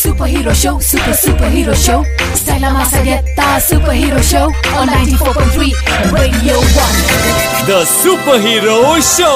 Superhero show, super superhero show. Stella Masagetta, superhero show on 94.3 Radio 1. The super hero show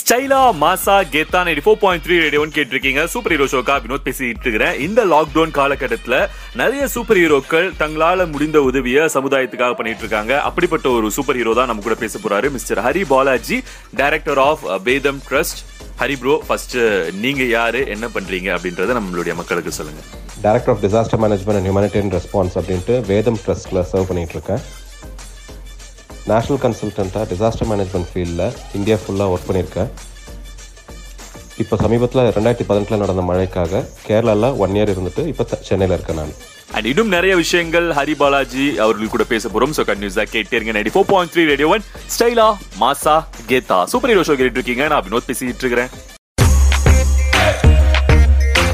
ஸ்டைலா மாசா கெத்தா ninety four point three ரேடியோன்னு கேட்டிருக்கீங்க. Super hero ஷோக்கா வினோத் பேசிட்டு இருக்கிறேன். இந்த லாக்டவுன் காலகட்டத்தில் நிறைய சூப்பர் ஹீரோக்கள் தங்களால முடிந்த உதவியை சமுதாயத்துக்காக பண்ணிட்டு இருக்காங்க. அப்படிப்பட்ட ஒரு சூப்பர் ஹீரோ தான் நம்ம கூட பேச போறாரு mister Hari Balaji director of Vedam trust Hari bro first நீங்க யாரு என்ன பண்றீங்க அப்படின்றத நம்மளுடைய மக்களுக்கு சொல்லுங்க. Director of disaster management and humanitarian response அப்படின்ட்டு வேதம் ட்ரஸ்ட்ல சர்வ் பண்ணிட்டு இருக்கேன் நேஷ்னல் கன்சல்டண்ட்டாக டிசாஸ்டர் மேனேஜ்மெண்ட் ஃபீல்டில் இந்தியா ஃபுல்லாக ஒர்க் பண்ணியிருக்கேன் இப்போ சமீபத்தில் ரெண்டாயிரத்தி பதினெட்டில் நடந்த மழைக்காக கேரளாவில் ஒன் இயர் இருந்துட்டு இப்போ சென்னையில் இருக்கேன் நான். அண்ட் இன்னும் நிறைய விஷயங்கள் ஹரி பாலாஜி அவர்கள் கூட பேச போறோம். ஸோ கன்யூஸா கேட்டே இருங்க. Ninety four point three radio one ஸ்டைலா மாசா கேத்தா சூப்பர் ஹீரோ ஷோ கேட்டு இருக்கீங்க. நான் வினோத் பேசிட்டு இருக்கிறேன்.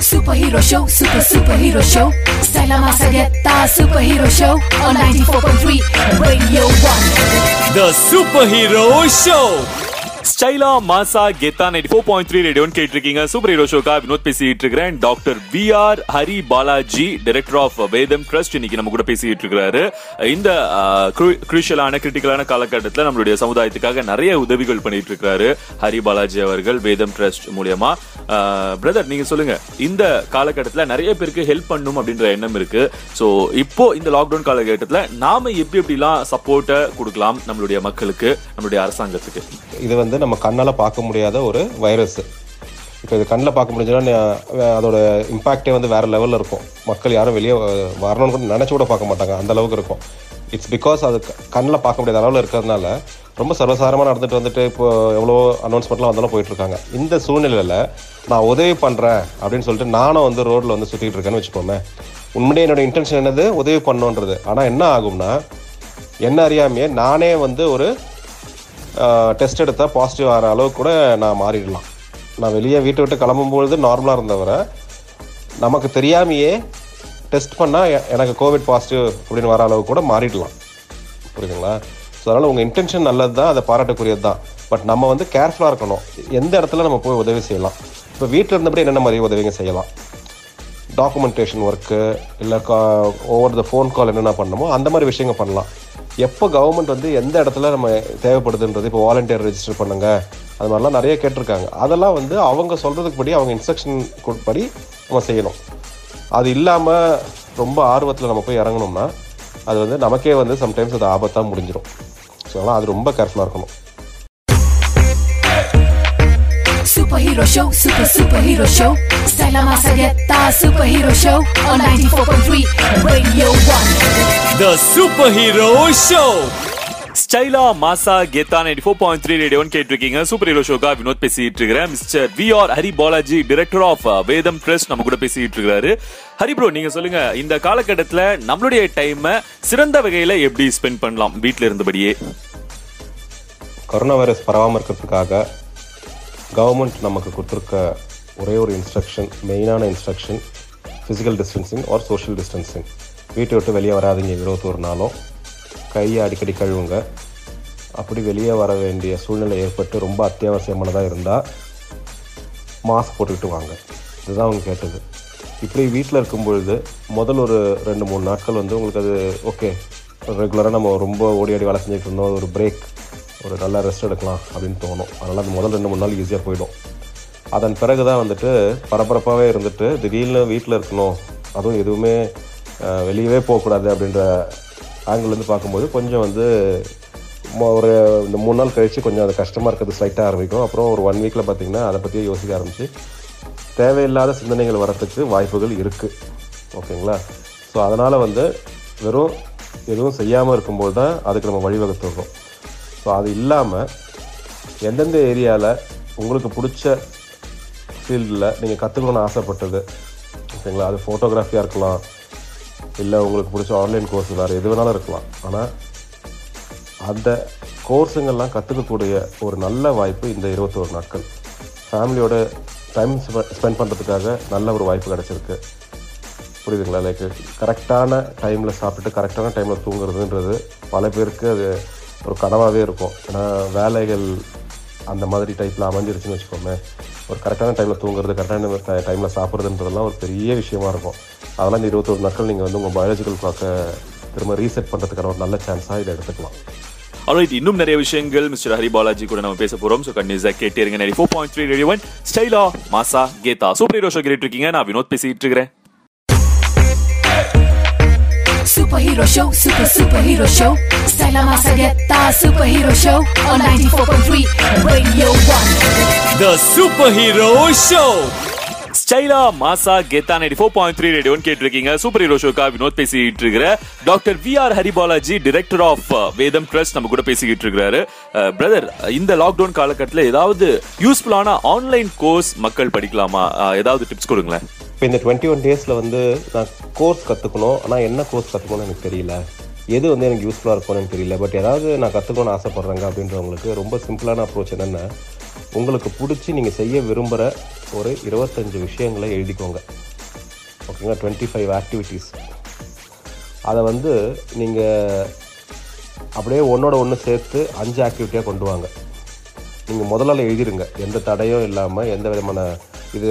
Superhero show, super superhero show. Stella Masagetta, superhero show on 94.3 Radio 1. The super hero show ஸ்டைலா மாசா கெத்தா நைட் ஃபோர் பாயிண்ட் த்ரீ ரேடியோன்னு கேட்டிருக்கீங்க. சூப்பர் ஹீரோ ஷோக்கா வினோத் பேசிட்டு இருக்கிறேன் doctor V R Hari Balaji director of Vedam trust இன்னைக்கு நம்ம கூட பேசிட்டு இருக்கிறாரு இந்த குரூஷியலான கிரிட்டிக்கலான காலகட்டத்தில் நம்மளுடைய சமுதாயத்துக்காக நிறைய உதவிகள் பண்ணிட்டு இருக்கிறாரு ஹரி பாலாஜி அவர்கள் வேதம் ட்ரஸ்ட் மூலியமா. பிரதர் நீங்க சொல்லுங்க. இந்த காலகட்டத்தில் நிறைய பேருக்கு ஹெல்ப் பண்ணும் அப்படின்ற எண்ணம் இருக்கு. ஸோ இப்போ இந்த லாக்டவுன் காலகட்டத்தில் நாம எப்படி எப்படிலாம் சப்போர்ட்டை கொடுக்கலாம் நம்மளுடைய மக்களுக்கு நம்மளுடைய அரசாங்கத்துக்கு? இது வந்து நம்ம கண்ணால் பார்க்க முடியாத ஒரு வைரஸ் இப்போ இது கண்ணில் பார்க்க முடிஞ்சதுன்னா அதோட இம்பாக்டே வந்து வேறு லெவலில் இருக்கும். மக்கள் யாரும் வெளியே வரணும்னு கூட நினச்சி கூட பார்க்க மாட்டாங்க. அந்த அளவுக்கு இருக்கும். இட்ஸ் பிகாஸ் அது கண்ணில் பார்க்க முடியாத அளவில் இருக்கிறதுனால ரொம்ப சர்வசாரமாக நடந்துட்டு வந்துட்டு இப்போ எவ்வளோ அனௌன்ஸ்மெண்ட்லாம் வந்தாலும் போயிட்டுருக்காங்க இந்த சூழ்நிலையில் நான் உதவி பண்ணுறேன் அப்படின்னு சொல்லிட்டு நானும் வந்து ரோட்டில் வந்து சுற்றிட்டு இருக்கேன்னு வச்சுக்கோமே. உண்மையிலே என்னோட இன்டென்ஷன் என்னது? உதவி பண்ணணுன்றது ஆனால் என்ன ஆகும்னா என்ன அறியாமையே நானே வந்து ஒரு டெஸ்ட் எடுத்தால் பாசிட்டிவ் ஆகிற அளவுக்கு கூட நான் மாறிடலாம். நான் வெளியே வீட்டை விட்டு கிளம்பும்பொழுது நார்மலாக இருந்தவரை நமக்கு தெரியாமையே டெஸ்ட் பண்ணால் எனக்கு கோவிட் பாசிட்டிவ் அப்படின்னு வர அளவுக்கு கூட மாறிடலாம். புரியுதுங்களா? ஸோ அதனால் உங்கள் இன்டென்ஷன் நல்லது தான் அதை பாராட்டக்கூடியது தான் பட் நம்ம வந்து கேர்ஃபுல்லாக இருக்கணும். எந்த இடத்துல நம்ம போய் உதவி செய்யலாம்? இப்போ வீட்டில் இருந்தபடி என்னென்ன மாதிரி உதவிங்க செய்யலாம்? டாக்குமெண்டேஷன் ஒர்க்கு இல்லை கா ஓவர் த ஃபோன் கால் என்னென்ன பண்ணணுமோ அந்த மாதிரி விஷயங்கள் பண்ணலாம். எப்போ கவர்மெண்ட் வந்து எந்த இடத்துல நம்ம தேவைப்படுதுன்றது இப்போ வாலண்டியர் ரெஜிஸ்டர் பண்ணுங்கள் அது மாதிரிலாம் நிறைய கேட்டிருக்காங்க. அதெல்லாம் வந்து அவங்க சொல்கிறதுக்கு படி அவங்க இன்ஸ்ட்ரக்ஷன் படி நம்ம செய்யணும். அது இல்லாமல் ரொம்ப ஆர்வத்தில் நம்ம போய் இறங்கணும்னா அது வந்து நமக்கே வந்து சம்டைம்ஸ் அது ஆபத்தாக முடிஞ்சிடும் ஸோ அதனால் அது ரொம்ப கேர்ஃபுல்லாக இருக்கணும். Superhero show, super superhero show. Stella Masagetta, superhero show on 94.3 Radio 1. The super hero show ஸ்டைலா மாசா கெத்தா நைன்டி ஃபோர் பாயிண்ட் த்ரீ ரேடியோன்னு கேட்டிருக்கீங்க. சூப்பர் ஹீரோ ஷோக்கா வினோத் பேசிட்டு இருக்கிறேன் mister V R Hari Balaji director of Vedam trust நம்ம கூட பேசிட்டு இருக்காரு ஹரி ப்ரோ நீங்க சொல்லுங்க. இந்த காலகட்டத்தில் நம்மளுடைய டைமை சிறந்த வகையில எப்படி ஸ்பெண்ட் பண்ணலாம்? வீட்டில் இருந்தபடியே. கொரோனா வைரஸ் பரவாமல் இருக்கிறதுக்காக கவர்மெண்ட் நமக்கு கொடுத்துருக்க ஒரே ஒரு இன்ஸ்ட்ரக்ஷன் மெயினான instruction physical distancing or social distancing வீட்டை விட்டு வெளியே வராதீங்க இருபத்தோரு நாளும். கையை அடிக்கடி கழுவுங்க. அப்படி வெளியே வர வேண்டிய சூழ்நிலை ஏற்பட்டு ரொம்ப அத்தியாவசியமானதாக இருந்தால் மாஸ்க் போட்டுக்கிட்டு வாங்க. இதுதான் அவங்க கேட்டது. இப்படி வீட்டில் இருக்கும் பொழுது முதல் ஒரு ரெண்டு மூணு நாட்கள் வந்து உங்களுக்கு அது ஓகே ரெகுலராக நம்ம ரொம்ப ஓடி ஆடி வேலை செஞ்சுட்டு இருந்தோம். ஒரு பிரேக் ஒரு நல்ல ரெஸ்ட் எடுக்கலாம் அப்படின்னு தோணும். அதனால் அந்த முதல் ரெண்டு மூணு நாள் ஈஸியாக போயிடும். அதன் பிறகு தான் வந்துட்டு பரபரப்பாகவே இருந்துட்டு திடீர்னு வீட்டில் இருக்கணும். அதுவும் எதுவுமே வெளியவே போகக்கூடாது அப்படின்ற ஆங்கிள்லேருந்து பார்க்கும்போது கொஞ்சம் வந்து ஒரு இந்த மூணு நாள் கழித்து கொஞ்சம் அது கஷ்டமாக இருக்கிறது ஸ்லைட்டாக ஆரம்பிக்கும். அப்புறம் ஒரு ஒன் வீக்கில் பார்த்திங்கன்னா அதை பற்றியே யோசிக்க ஆரம்பிச்சு தேவையில்லாத சிந்தனைகள் வரத்துக்கு வாய்ப்புகள் இருக்குது ஓகேங்களா? ஸோ அதனால் வந்து வெறும் எதுவும் செய்யாமல் இருக்கும்போது தான் அதுக்கு நம்ம வழிவகுத்துடுறோம் ஸோ அது இல்லாமல் எந்தெந்த ஏரியாவில் உங்களுக்கு பிடிச்ச ஃபீல்டில் நீங்கள் கற்றுக்கணும்னு ஆசைப்பட்டது? ஓகேங்களா அது ஃபோட்டோகிராஃபியாக இருக்கலாம். இல்லை உங்களுக்கு பிடிச்ச ஆன்லைன் கோர்ஸ் வேறு எது வேணாலும் இருக்கலாம். ஆனால் அந்த கோர்ஸுங்கள்லாம் கற்றுக்கக்கூடிய ஒரு நல்ல வாய்ப்பு இந்த இருபத்தோரு நாட்கள். ஃபேமிலியோட டைம் ஸ்பெண்ட் பண்ணுறதுக்காக நல்ல ஒரு வாய்ப்பு கிடச்சிருக்கு. புரியுதுங்களா? லைக் கரெக்டான டைமில் சாப்பிட்டுட்டு கரெக்டான டைமில் தூங்குறதுன்றது பல பேருக்கு அது ஒரு கனவாகவே இருக்கும். ஏன்னா வேலைகள் அந்த மாதிரி டைப்பில் அமைஞ்சிருச்சுன்னு வச்சுக்கோமே ஒரு கரெக்டான டைமில் தூங்குறது கரெக்டான டைமில் சாப்பிட்றதுன்றதெல்லாம் ஒரு பெரிய விஷயமா இருக்கும். அதெல்லாம் இந்த இருபத்தொரு நாட்கள் நீங்கள் வந்து உங்கள் பயாலஜிக்கல் கிளாக்கை திரும்ப ரீசெட் பண்ணுறதுக்கான ஒரு நல்ல சான்ஸாக இதை எடுத்துக்கலாம். ஆல்ரைட் இன்னும் நிறைய விஷயங்கள் மிஸ்டர் ஹரி பாலாஜி கூட நம்ம பேச போகிறோம் ஸோ கண்டிப்பாக கேட்டே இருங்க. Ninety four point three radio one ஸ்டைலா மாசா கேதா சூப்பர் ஹீரோ ஷோ கேட்டு இருக்கீங்க. நான் வினோத் பேசிட்டு இருக்கிறேன். Superhero show, super superhero show. Stella Masagetta, superhero show on 94.3 Radio 1. The super hero ஸ்டைலா மாசா கெத்தா நைன்டி ஃபோர் பாயிண்ட் த்ரீ ரேடியோன்னு கேட்டிருக்கீங்க. சூப்பர் ஹீரோ ஷோக்கா வினோத் பேசிக்கிட்டு இருக்கிற doctor V R Haribalaji director of Vedam trust நம்ம கூட பேசிக்கிட்டு இருக்கிறாரு பிரதர் uh, இந்த லாக்டவுன் காலகட்டத்தில் ஏதாவது யூஸ்ஃபுல்லான ஆன்லைன் கோர்ஸ் மக்கள் படிக்கலாமா? Uh, ஏதாவது டிப்ஸ் கொடுங்களேன். இப்போ இந்த டுவெண்ட்டி ஒன் டேஸில் வந்து நான் கோர்ஸ் கற்றுக்கணும் ஆனால் என்ன கோர்ஸ் கற்றுக்கணும்னு எனக்கு தெரியல. எது வந்து எனக்கு யூஸ்ஃபுல்லாக இருக்கும்னு எனக்கு தெரியல. பட் ஏதாவது நான் கற்றுக்கணும்னு ஆசைப்பட்றேங்க அப்படின்றவங்களுக்கு ரொம்ப சிம்பிளான அப்ரோச் என்னென்னா உங்களுக்கு பிடிச்சி நீங்கள் செய்ய விரும்புகிற ஒரு இருபத்தஞ்சு விஷயங்களை எழுதிக்கோங்க. ஓகேங்களா டுவெண்ட்டி ஃபைவ் ஆக்டிவிட்டீஸ் அதை வந்து நீங்கள் அப்படியே ஒன்றோட ஒன்று சேர்த்து அஞ்சு ஆக்டிவிட்டியாக கொண்டு வாங்க. நீங்கள் முதலால் எழுதிருங்க. எந்த தடையும் இல்லாமல் எந்த விதமான இது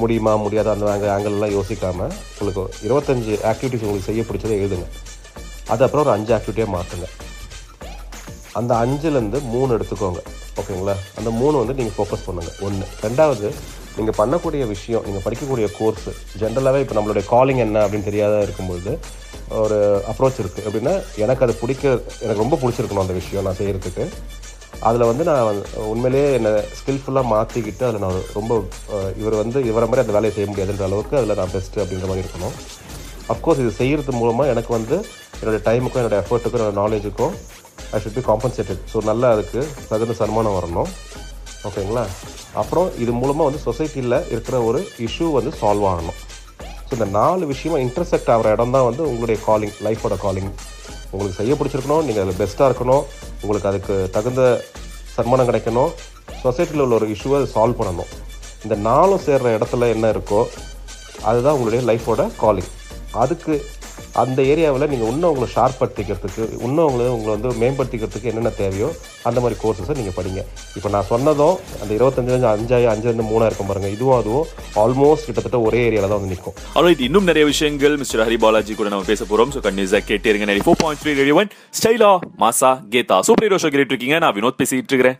முடியுமா முடியாதா அந்த ஆங்கிள் ஆங்கிள்லாம் யோசிக்காமல் உங்களுக்கு இருபத்தஞ்சு ஆக்டிவிட்டிஸ் உங்களுக்கு செய்ய பிடிச்சதை எழுதுங்க. அது அப்புறம் ஒரு அஞ்சு ஆக்டிவிட்டியாக மாற்றுங்க அந்த அஞ்சுலேருந்து மூணு எடுத்துக்கோங்க. ஓகேங்களா? அந்த மூணு வந்து நீங்கள் ஃபோக்கஸ் பண்ணுங்கள் ஒன்று ரெண்டாவது நீங்கள் பண்ணக்கூடிய விஷயம் நீங்கள் படிக்கக்கூடிய கோர்ஸ் ஜென்ரலாகவே இப்போ நம்மளுடைய காலிங் என்ன அப்படின்னு தெரியாத இருக்கும்பொழுது ஒரு அப்ரோச் இருக்குது எப்படின்னா எனக்கு அது பிடிக்க எனக்கு ரொம்ப பிடிச்சிருக்கணும் அந்த விஷயம் நான் செய்கிறதுக்கு அதில் வந்து நான் உண்மையிலேயே என்னை ஸ்கில்ஃபுல்லாக மாற்றிக்கிட்டு அதில் நான் ரொம்ப இவர் வந்து இவரை மாதிரி அந்த வேலையை செய்ய முடியாதுன்ற அளவுக்கு அதில் நான் பெஸ்ட்டு அப்படின்ற மாதிரி இருக்கணும். அஃப்கோர்ஸ் இது செய்கிறது மூலமாக எனக்கு வந்து என்னோடய டைமுக்கும் என்னோடய எஃபர்ட்டுக்கும் என்னோட நாலேஜுக்கும் I should be compensated so நல்லா அதுக்கு தகுந்த சன்மானம் வரணும். ஓகேங்களா? அப்புறம் இது மூலமாக வந்து சொசைட்டியில் இருக்கிற ஒரு இஷ்யூ வந்து சால்வ் ஆகணும். ஸோ இந்த நாலு விஷயமா இன்டர்செக்ட் ஆகிற இடம் தான் வந்து உங்களுடைய காலிங் லைஃபோட காலிங் உங்களுக்கு செய்ய பிடிச்சிருக்கணும் நீங்கள் அதில் பெஸ்ட்டாக இருக்கணும். உங்களுக்கு அதுக்கு தகுந்த சன்மானம் கிடைக்கணும். சொசைட்டியில் உள்ள ஒரு இஷ்யூவை சால்வ் பண்ணணும். இந்த நாளும் சேர்ற இடத்துல என்ன இருக்கோ அதுதான் உங்களுடைய லைஃபோட காலிங் அதுக்கு அந்த ஏரியாவில் நீங்கள் இன்னும் உங்களை ஷார்ப் படுத்திக்கிறதுக்கு இன்னும் உங்களை உங்களை வந்து மேம்படுத்திக்கிறதுக்கு என்னென்ன தேவையோ அந்த மாதிரி கோர்சஸை நீங்கள் படிங்க. இப்போ நான் சொன்னதும் அந்த இருபத்தஞ்சு அஞ்சாயி அஞ்சுலேருந்து மூணாக இருக்கும் பாருங்கள் இதுவும் அதுவும் ஆல்மோஸ்ட் கிட்டத்தட்ட ஒரே ஏரியாவில் தான் வந்து நிற்கும் ஆல்ரைட் இன்னும் நிறைய விஷயங்கள் மிஸ்டர் ஹரி பாலாஜி கூட நம்ம பேச போகிறோம் ஸோ கண்டிப்பாக கேட்டே இருங்க. Ninety four point three radio one ஸ்டைலா மாசா கேதா சூப்பர் ஹீரோ ஷோ கேட்டு இருக்கீங்க. நான் வினோத் பேசிட்டு இருக்கிறேன்.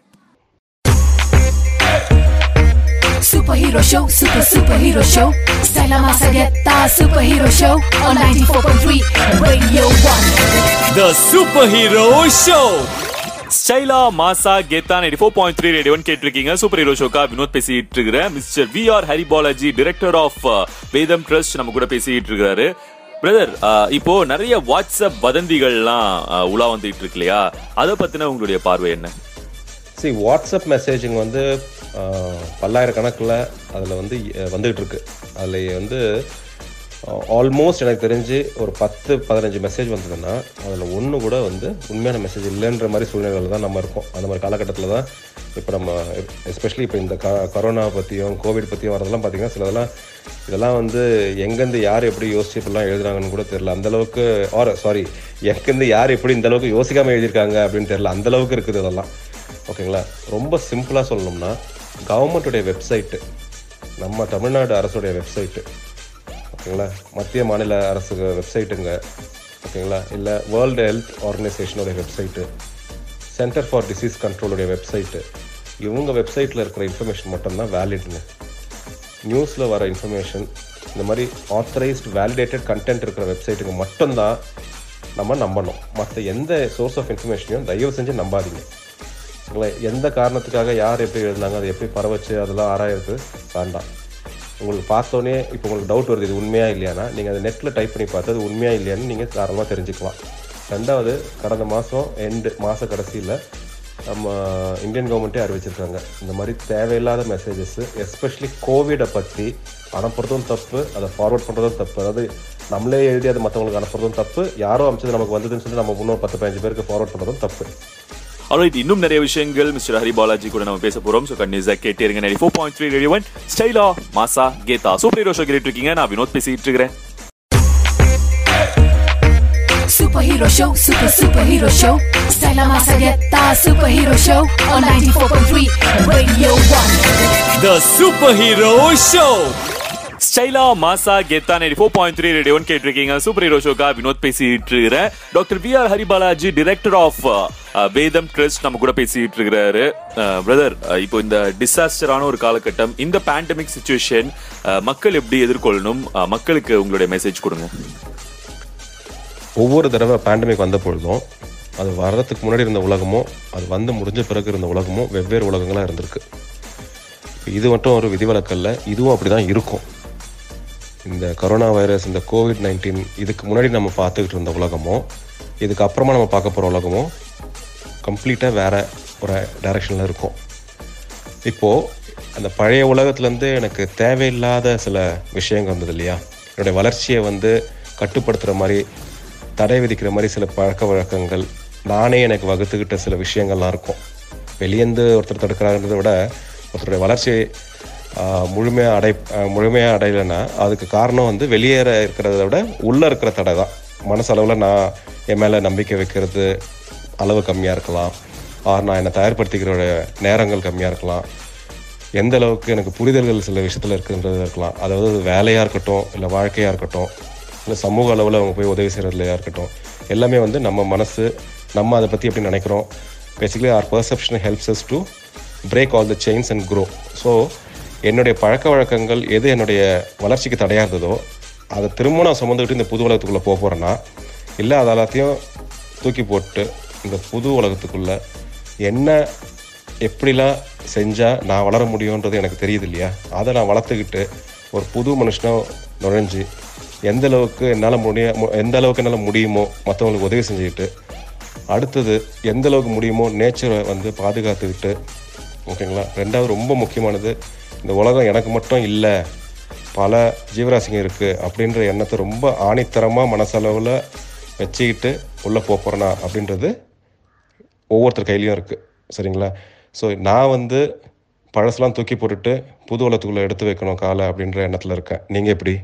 Superhero show, super superhero show. Stella Masagetta, superhero show on 94.3 Radio 1. The Superhero Show. ஸ்டைலா மாசா கெத்தா நைன்டி ஃபோர் பாயிண்ட் த்ரீ ரேடியோன்னு கேட்டிருக்கீங்க சூப்பர் ஹீரோ ஷோக்கா வினோத் பேசிட்டு இருக்கிறேன் mister V R Hari Balaji director of Vedam trust நம்ம கூட பேசிட்டு இருக்கிறாரு பிரதர் uh, இப்போ நிறைய வாட்ஸ்அப் வதந்திகள்லாம் uh, உலா வந்துட்டு இருக்கு இல்லையா அதை பத்தின உங்களுடைய பார்வை என்ன சரி வாட்ஸ்அப் மெசேஜிங் வந்து பல்லாயிரக்கணக்கில் அதில் வந்து வந்துகிட்டு இருக்கு அதில் வந்து ஆல்மோஸ்ட் எனக்கு தெரிஞ்சு ஒரு பத்து பதினஞ்சு மெசேஜ் வந்ததுன்னா அதில் ஒன்று கூட வந்து உண்மையான மெசேஜ் இல்லைன்ற மாதிரி சூழ்நிலையில் தான் நம்ம இருக்கோம். அந்த மாதிரி காலகட்டத்தில் தான் இப்போ நம்ம எஸ்பெஷலி இப்போ இந்த க கொரோனா பற்றியும் கோவிட் பற்றியும் வரதெல்லாம் பார்த்திங்கன்னா சிலதெல்லாம் இதெல்லாம் வந்து எங்கேருந்து யார் எப்படி யோசிச்சு இப்படிலாம் எழுதுறாங்கன்னு கூட தெரியல. அந்த அளவுக்கு ஆர் சாரி எங்கேருந்து யார் எப்படி இந்த அளவுக்கு யோசிக்காமல் எழுதியிருக்காங்க அப்படின்னு தெரியல. அந்த அளவுக்கு இருக்குது இதெல்லாம். ஓகேங்களா? ரொம்ப சிம்பிளாக சொல்லணும்னா கவர்மெண்ட்டுடைய வெப்சைட்டு நம்ம தமிழ்நாடு அரசுடைய வெப்சைட்டு ஓகேங்களா? மத்திய மாநில அரசு வெப்சைட்டுங்க ஓகேங்களா? இல்லை வேர்ல்டு ஹெல்த் ஆர்கனைசேஷனுடைய வெப்சைட்டு சென்டர் ஃபார் டிசீஸ் கண்ட்ரோலுடைய வெப்சைட்டு இவங்க வெப்சைட்டில் இருக்கிற இன்ஃபர்மேஷன் மட்டும்தான் வேலிட்னு நியூஸில் வர இன்ஃபர்மேஷன் இந்த மாதிரி ஆத்தரைஸ்ட் வேலிடேட்டட் கண்டென்ட் இருக்கிற வெப்சைட்டுக்கு மட்டும்தான் நம்ம நம்பணும். மற்ற எந்த சோர்ஸ் ஆஃப் இன்ஃபர்மேஷனையும் தயவு செஞ்சு நம்பாதீங்க. உங்களை எந்த காரணத்துக்காக யார் எப்படி எழுதினாங்க அதை எப்படி பரவச்சு அதெல்லாம் ஆராயிறது வேண்டாம். உங்களுக்கு பார்த்தோன்னே இப்போ உங்களுக்கு டவுட் வருது இது உண்மையாக இல்லையானா? நீங்கள் அதை நெட்டில் டைப் பண்ணி பார்த்து அது உண்மையாக இல்லையான்னு நீங்கள் தாராளமாக தெரிஞ்சுக்கலாம். ரெண்டாவது கடந்த மாதம் எண்டு மாத கடைசியில் நம்ம இந்தியன் கவர்மெண்ட்டே அறிவிச்சிருக்காங்க. இந்த மாதிரி தேவையில்லாத மெசேஜஸ் எஸ்பெஷலி கோவிடை பற்றி அனுப்புறதும் தப்பு அதை ஃபார்வர்ட் பண்ணுறதும் தப்பு. அதாவது நம்மளே எழுதி அதை மற்றவங்களுக்கு அனுப்புறதும் தப்பு யாரோ அமைச்சது நமக்கு வந்ததுன்னு சொல்லி நம்ம இன்னொரு பத்து பதினஞ்சு பேருக்கு ஃபார்வர்ட் பண்ணுறதும் தப்பு. ஆல்ரைட் இன்னும் நிறைய விஷயங்கள் மிஸ்டர் ஹரி பாலாஜி கூட நம்ம பேச போறோம். ஸோ கண்டிப்பா கேட்டே இருங்க ninety four point three radio one. ஸ்டைலா மாசா கேதா. சூப்பர் ஹீரோ ஷோ கேட்டு இருக்கீங்க நான் வினோத் பேசிட்டு இருக்கிறேன் superhero show, super superhero show. Stella Masagetta, superhero show on 94.3 Radio 1. The super hero show ஸ்டைலா மாசா கெத்தா நைன்டி ஃபோர் பாயிண்ட் த்ரீ ரேடியோன்னு கேட்டிருக்கீங்க. சூப்பர் ஹீரோ ஷோக்கா வினோத் பேசிட்டு இருக்கிறேன் doctor V R Haribalaji director of Vedam trust நம்ம கூட பேசிட்டு இருக்கிறாரு பிரதர் இப்போ இந்த டிசாஸ்டரான ஒரு காலகட்டம் இந்த பேண்டமிக் சுச்சுவேஷன் மக்கள் எப்படி எதிர்கொள்ளணும்? மக்களுக்கு உங்களுடைய மெசேஜ் கொடுங்க. ஒவ்வொரு தடவை பேண்டமிக் வந்த பொழுதும் அது வர்றதுக்கு முன்னாடி இருந்த உலகமும் அது வந்து முடிஞ்ச பிறகு இருந்த உலகமும் வெவ்வேறு உலகங்களாக இருந்திருக்கு. இது மட்டும் ஒரு விதிவிலக்கல்ல இதுவும் அப்படி தான் இருக்கும். இந்த கொரோனா வைரஸ் இந்த கோவிட் நைன்டீன் இதுக்கு முன்னாடி நம்ம பார்த்துக்கிட்டு இருந்த உலகமும் இதுக்கப்புறமா நம்ம பார்க்க போகிற உலகமும் கம்ப்ளீட்டாக வேறு ஒரு டைரக்ஷனில் இருக்கும். இப்போது அந்த பழைய உலகத்துலேருந்து எனக்கு தேவையில்லாத சில விஷயங்கள் வந்தது இல்லையா? என்னுடைய வளர்ச்சியை வந்து கட்டுப்படுத்துகிற மாதிரி தடை விதிக்கிற மாதிரி சில பழக்க வழக்கங்கள் நானே எனக்கு வகுத்துக்கிட்ட சில விஷயங்கள்லாம் இருக்கும். வெளியேந்து ஒருத்தர் தடுக்கிறாங்கிறத விட ஒருத்தருடைய வளர்ச்சி முழுமையாக அடை முழுமையாக அடையலைன்னா அதுக்கு காரணம் வந்து வெளியேற இருக்கிறத விட உள்ளே இருக்கிற தடை தான். மனசளவில் நான் என் மேலே நம்பிக்கை வைக்கிறது அளவு கம்மியாக இருக்கலாம். ஆர் நான் என்னை தயார்படுத்திக்கிற நேரங்கள் கம்மியாக இருக்கலாம். எந்த அளவுக்கு எனக்கு புரிதல்கள் சில விஷயத்தில் இருக்குன்றது இருக்கலாம். அதாவது வேலையாக இருக்கட்டும் இல்லை வாழ்க்கையாக இருக்கட்டும் இல்லை சமூக அளவில் அவங்க போய் உதவி செய்கிறதுலையாக இருக்கட்டும். எல்லாமே வந்து நம்ம மனசு நம்ம அதை பற்றி எப்படி நினைக்கிறோம்? Basically our perception helps us to break all the chains and grow so என்னுடைய பழக்க வழக்கங்கள் எது என்னுடைய வளர்ச்சிக்கு தடையாக இருந்ததோ அதை திரும்ப நான் சுமந்துக்கிட்டு இந்த புது உலகத்துக்குள்ளே போக போகிறேன்னா இல்லை அது எல்லாத்தையும் தூக்கி போட்டு இந்த புது உலகத்துக்குள்ளே என்ன எப்படிலாம் செஞ்சால் நான் வளர முடியுன்றது எனக்கு தெரியுது இல்லையா அதை நான் வளர்த்துக்கிட்டு ஒரு புது மனுஷனாக நுழைஞ்சு எந்த அளவுக்கு என்னால் முடிய எந்த அளவுக்கு என்னால் முடியுமோ மற்றவங்களுக்கு உதவி செஞ்சுக்கிட்டு அடுத்தது எந்த அளவுக்கு முடியுமோ நேச்சரை வந்து பாதுகாத்துக்கிட்டு ஓகேங்களா? ரெண்டாவது ரொம்ப முக்கியமானது இந்த உலகம் எனக்கு மட்டும் இல்லை பல ஜீவராசிங்க இருக்குது அப்படின்ற எண்ணத்தை ரொம்ப ஆணித்தரமாக மனசளவில் வச்சுக்கிட்டு உள்ளே போக போகிறேனா அப்படின்றது ஒவ்வொருத்தர் கையிலையும் இருக்குது சரிங்களா? ஸோ நான் வந்து பழசெலாம் தூக்கி போட்டுட்டு புது உலகத்துக்குள்ளே எடுத்து வைக்கணும் காலை அப்படின்ற எண்ணத்தில் இருக்கேன். நீங்கள் எப்படி?